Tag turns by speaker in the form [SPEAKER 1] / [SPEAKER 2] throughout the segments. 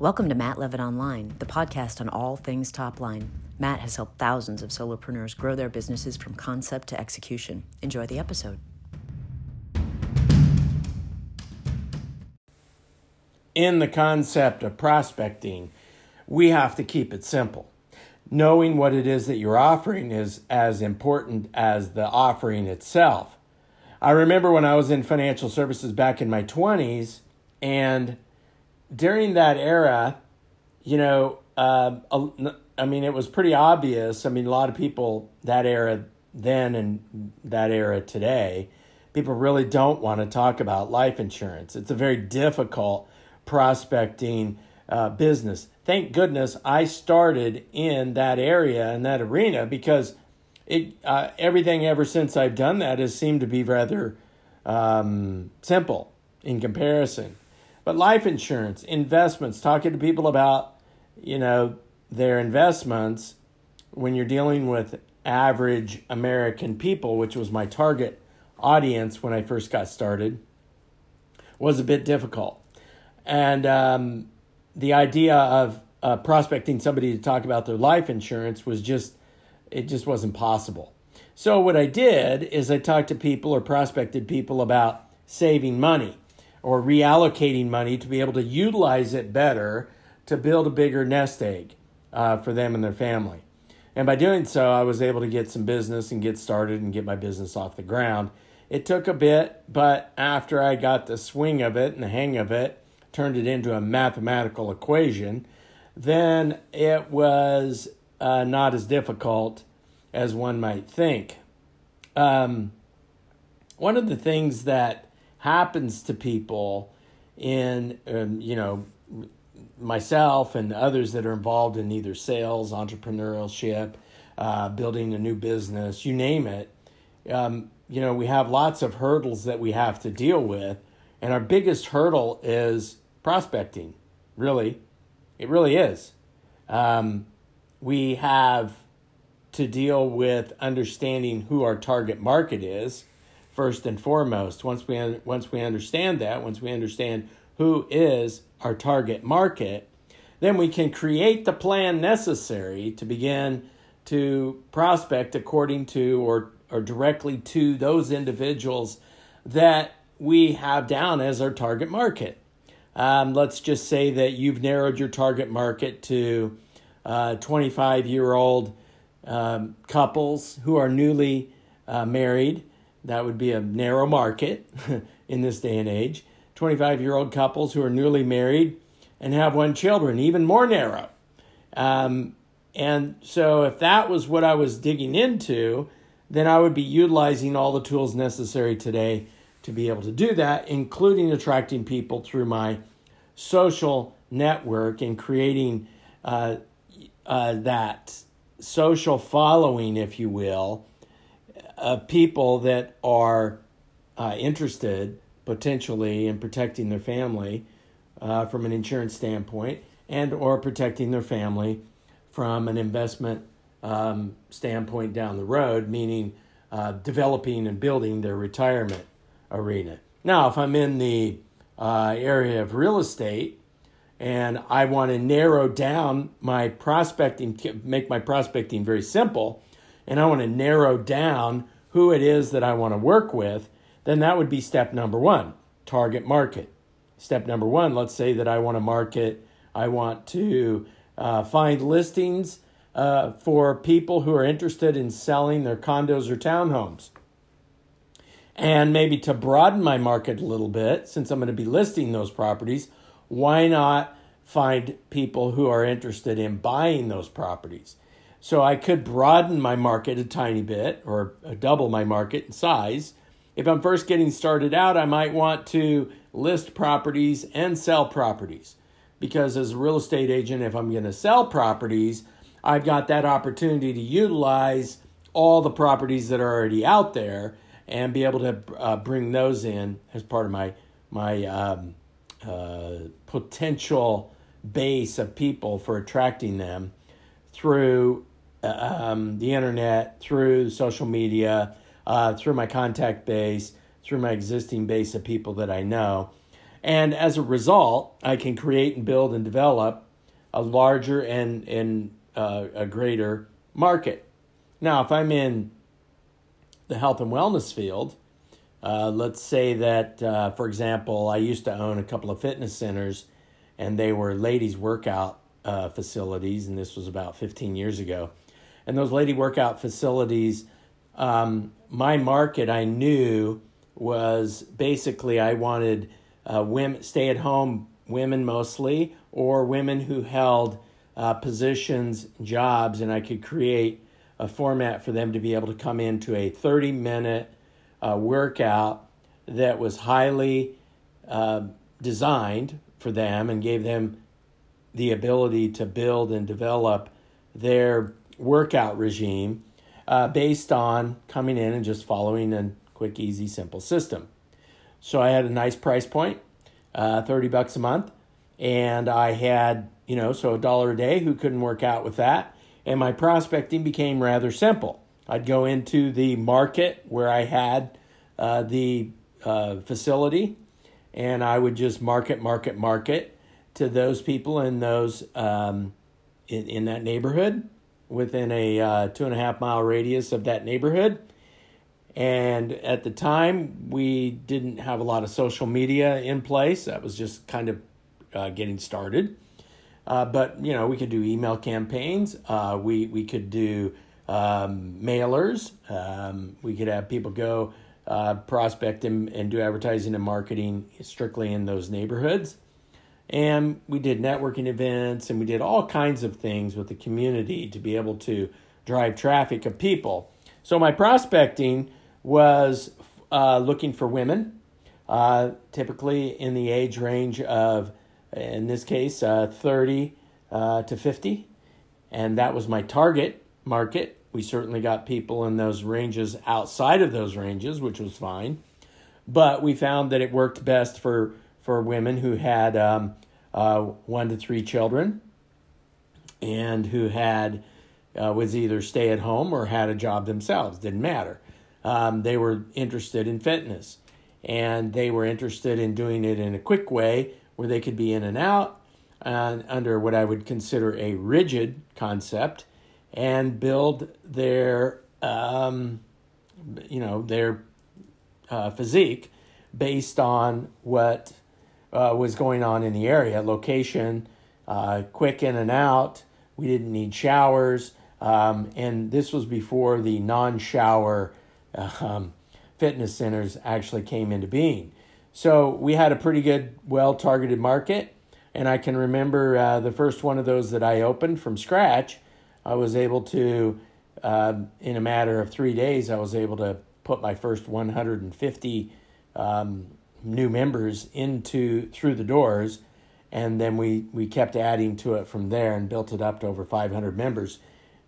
[SPEAKER 1] Welcome to Matt Levitt Online, the podcast on all things top line. Matt has helped thousands of solopreneurs grow their businesses from concept to execution. Enjoy the episode.
[SPEAKER 2] In the concept of prospecting, we have to keep it simple. Knowing what it is that you're offering is as important as the offering itself. I remember when I was in financial services back in my 20s, and during that era, you know, uh, I mean, it was pretty obvious. I mean, a lot of people that era then and that era today, people really don't want to talk about life insurance. It's a very difficult prospecting uh, business. Thank goodness I started in that area in that arena because it uh, everything ever since I've done that has seemed to be rather um, simple in comparison. But life insurance, investments, talking to people about, you know, their investments when you're dealing with average American people, which was my target audience when I first got started, was a bit difficult. And um, the idea of uh, prospecting somebody to talk about their life insurance was just, it just wasn't possible. So, what I did is I talked to people or prospected people about saving money or reallocating money to be able to utilize it better to build a bigger nest egg uh, for them and their family. And by doing so, I was able to get some business and get started and get my business off the ground. It took a bit, but after I got the swing of it and the hang of it, turned it into a mathematical equation, then it was uh, not as difficult as one might think. Um, one of the things that happens to people in um, you know myself and others that are involved in either sales entrepreneurship uh, building a new business you name it um, you know we have lots of hurdles that we have to deal with. And our biggest hurdle is prospecting really. It really is. Um, we have to deal with understanding who our target market is first and foremost. Once we once we understand that, once we understand who is our target market, then we can create the plan necessary to begin to prospect according to or or directly to those individuals that we have down as our target market. Um, let's just say that you've narrowed your target market to 25 uh, year old um, couples who are newly uh, married that would be a narrow market in this day and age. 25 year old couples who are newly married and have one children, even more narrow. Um, and so, if that was what I was digging into, then I would be utilizing all the tools necessary today to be able to do that, including attracting people through my social network and creating uh, uh, that social following, if you will, of people that are uh, interested potentially in protecting their family uh, from an insurance standpoint and or protecting their family from an investment um, standpoint down the road meaning uh, developing and building their retirement arena. Now if i'm in the uh, area of real estate and i want to narrow down my prospecting make my prospecting very simple and I want to narrow down who it is that I want to work with, then that would be step number one target market. Step number one, let's say that I want to market, I want to uh, find listings uh, for people who are interested in selling their condos or townhomes. And maybe to broaden my market a little bit, since I'm going to be listing those properties, why not find people who are interested in buying those properties? So I could broaden my market a tiny bit or double my market in size. If I'm first getting started out, I might want to list properties and sell properties. Because as a real estate agent, if I'm going to sell properties, I've got that opportunity to utilize all the properties that are already out there and be able to uh, bring those in as part of my my um, uh, potential base of people for attracting them through um, the internet, through social media, uh, through my contact base, through my existing base of people that I know. And as a result, I can create and build and develop a larger and, and uh, a greater market. Now, if I'm in the health and wellness field, uh, let's say that, uh, for example, I used to own a couple of fitness centers and they were ladies' workout uh, facilities, and this was about 15 years ago. And those lady workout facilities, um, my market I knew was basically I wanted uh, women, stay at home women mostly, or women who held uh, positions, jobs, and I could create a format for them to be able to come into a 30 minute uh, workout that was highly uh, designed for them and gave them the ability to build and develop their workout regime uh, based on coming in and just following a quick, easy, simple system. So I had a nice price point, uh, 30 bucks a month, and I had, you know, so a dollar a day. Who couldn't work out with that? And my prospecting became rather simple. I'd go into the market where I had uh, the uh, facility, and I would just market, market, market to those people in those um, in, in that neighborhood within a uh, two and a half mile radius of that neighborhood. And at the time, we didn't have a lot of social media in place. That was just kind of uh, getting started. Uh, but you know, we could do email campaigns. Uh, we we could do um, mailers. Um, we could have people go uh, prospect and, and do advertising and marketing strictly in those neighborhoods. And we did networking events and we did all kinds of things with the community to be able to drive traffic of people. So my prospecting was uh, looking for women, uh, typically in the age range of, in this case, uh, 30 uh, to 50. And that was my target market. We certainly got people in those ranges outside of those ranges, which was fine. But we found that it worked best for, for women who had um, uh, one to three children and who had uh, was either stay at home or had a job themselves. Didn't matter. Um, they were interested in fitness and they were interested in doing it in a quick way where they could be in and out uh, under what I would consider a rigid concept and build their um, you know their uh, physique based on what uh, was going on in the area. Location uh, quick in and out. We didn't need showers. Um, and this was before the non-shower um, fitness centers actually came into being. So we had a pretty good well targeted market. And i can remember uh, the first one of those that i opened from scratch I was able to, uh, in a matter of three days, I was able to put my first 150 um, new members into through the doors, and then we we kept adding to it from there and built it up to over 500 members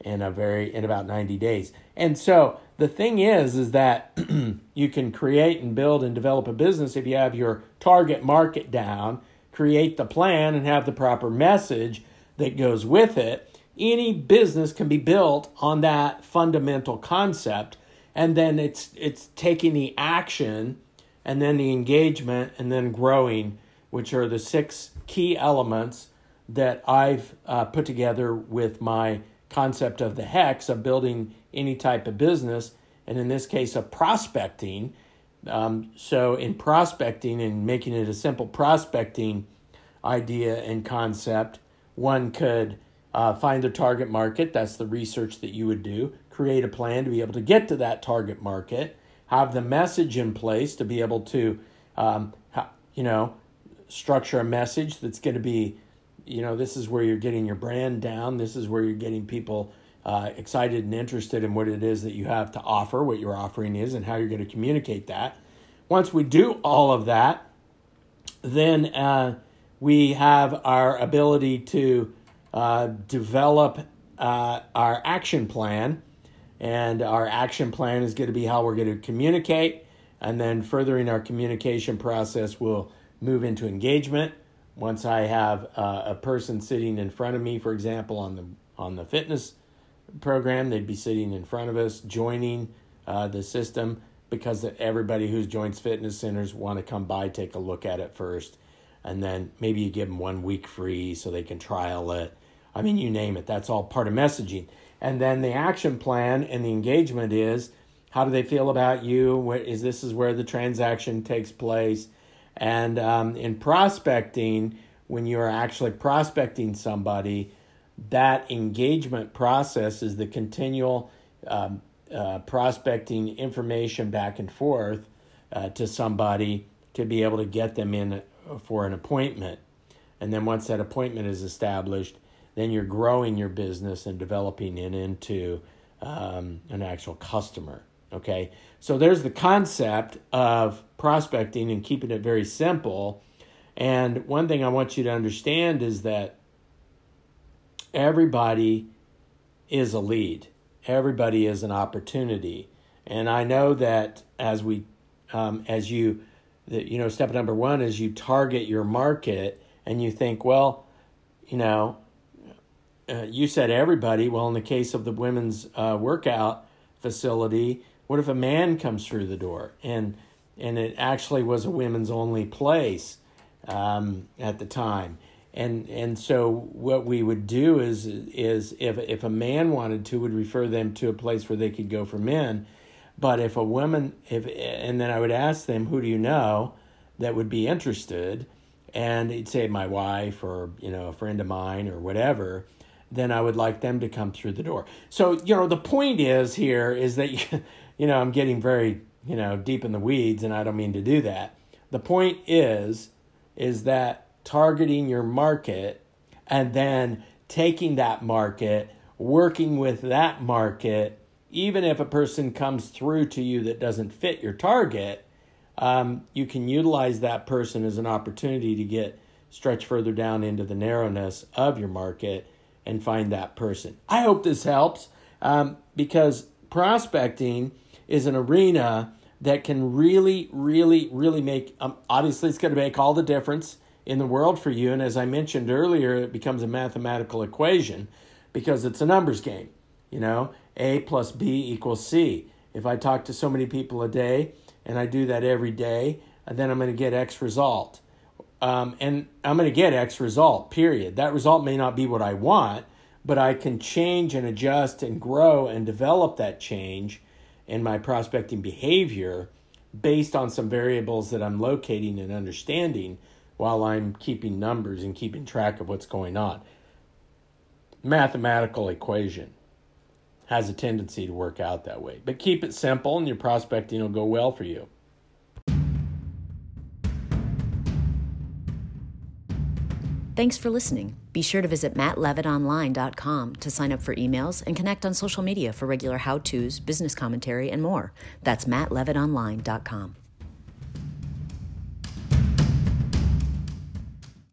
[SPEAKER 2] in a very in about 90 days. And so the thing is is that you can create and build and develop a business if you have your target market down, create the plan and have the proper message that goes with it any business can be built on that fundamental concept and then it's it's taking the action and then the engagement and then growing which are the six key elements that i've uh, put together with my concept of the hex of building any type of business and in this case of prospecting um, so in prospecting and making it a simple prospecting idea and concept one could uh, find the target market. That's the research that you would do. Create a plan to be able to get to that target market. Have the message in place to be able to, um, you know, structure a message that's going to be, you know, this is where you're getting your brand down. This is where you're getting people uh, excited and interested in what it is that you have to offer, what your offering is, and how you're going to communicate that. Once we do all of that, then uh, we have our ability to uh, develop uh, our action plan. And our action plan is going to be how we're going to communicate. And then, furthering our communication process, we'll move into engagement. Once I have uh, a person sitting in front of me, for example, on the on the fitness program, they'd be sitting in front of us, joining uh, the system because everybody who joins fitness centers want to come by, take a look at it first, and then maybe you give them one week free so they can trial it. I mean, you name it. That's all part of messaging. And then the action plan and the engagement is how do they feel about you? Is this is where the transaction takes place? And um, in prospecting, when you are actually prospecting somebody, that engagement process is the continual um, uh, prospecting information back and forth uh, to somebody to be able to get them in for an appointment. And then once that appointment is established, then you're growing your business and developing it into um, an actual customer. Okay, so there's the concept of prospecting and keeping it very simple. And one thing I want you to understand is that everybody is a lead, everybody is an opportunity. And I know that as we, um, as you, that you know, step number one is you target your market and you think, well, you know, uh, you said everybody. Well, in the case of the women's uh, workout facility, what if a man comes through the door and and it actually was a women's only place um, at the time? And and so what we would do is is if if a man wanted to, would refer them to a place where they could go for men. But if a woman, if and then I would ask them, who do you know that would be interested? And they'd say my wife or you know a friend of mine or whatever then I would like them to come through the door. So, you know, the point is here is that you, know, I'm getting very, you know, deep in the weeds and I don't mean to do that. The point is is that targeting your market and then taking that market, working with that market, even if a person comes through to you that doesn't fit your target, um, you can utilize that person as an opportunity to get stretch further down into the narrowness of your market and find that person. I hope this helps um, because prospecting is an arena that can really, really, really make, um, obviously, it's going to make all the difference in the world for you. And as I mentioned earlier, it becomes a mathematical equation because it's a numbers game. You know, A plus B equals C. If I talk to so many people a day and I do that every day, then I'm going to get X result. Um, and I'm going to get X result, period. That result may not be what I want, but I can change and adjust and grow and develop that change in my prospecting behavior based on some variables that I'm locating and understanding while I'm keeping numbers and keeping track of what's going on. Mathematical equation has a tendency to work out that way, but keep it simple and your prospecting will go well for you.
[SPEAKER 1] Thanks for listening. Be sure to visit mattlevitonline.com to sign up for emails and connect on social media for regular how to's, business commentary, and more. That's mattlevitonline.com.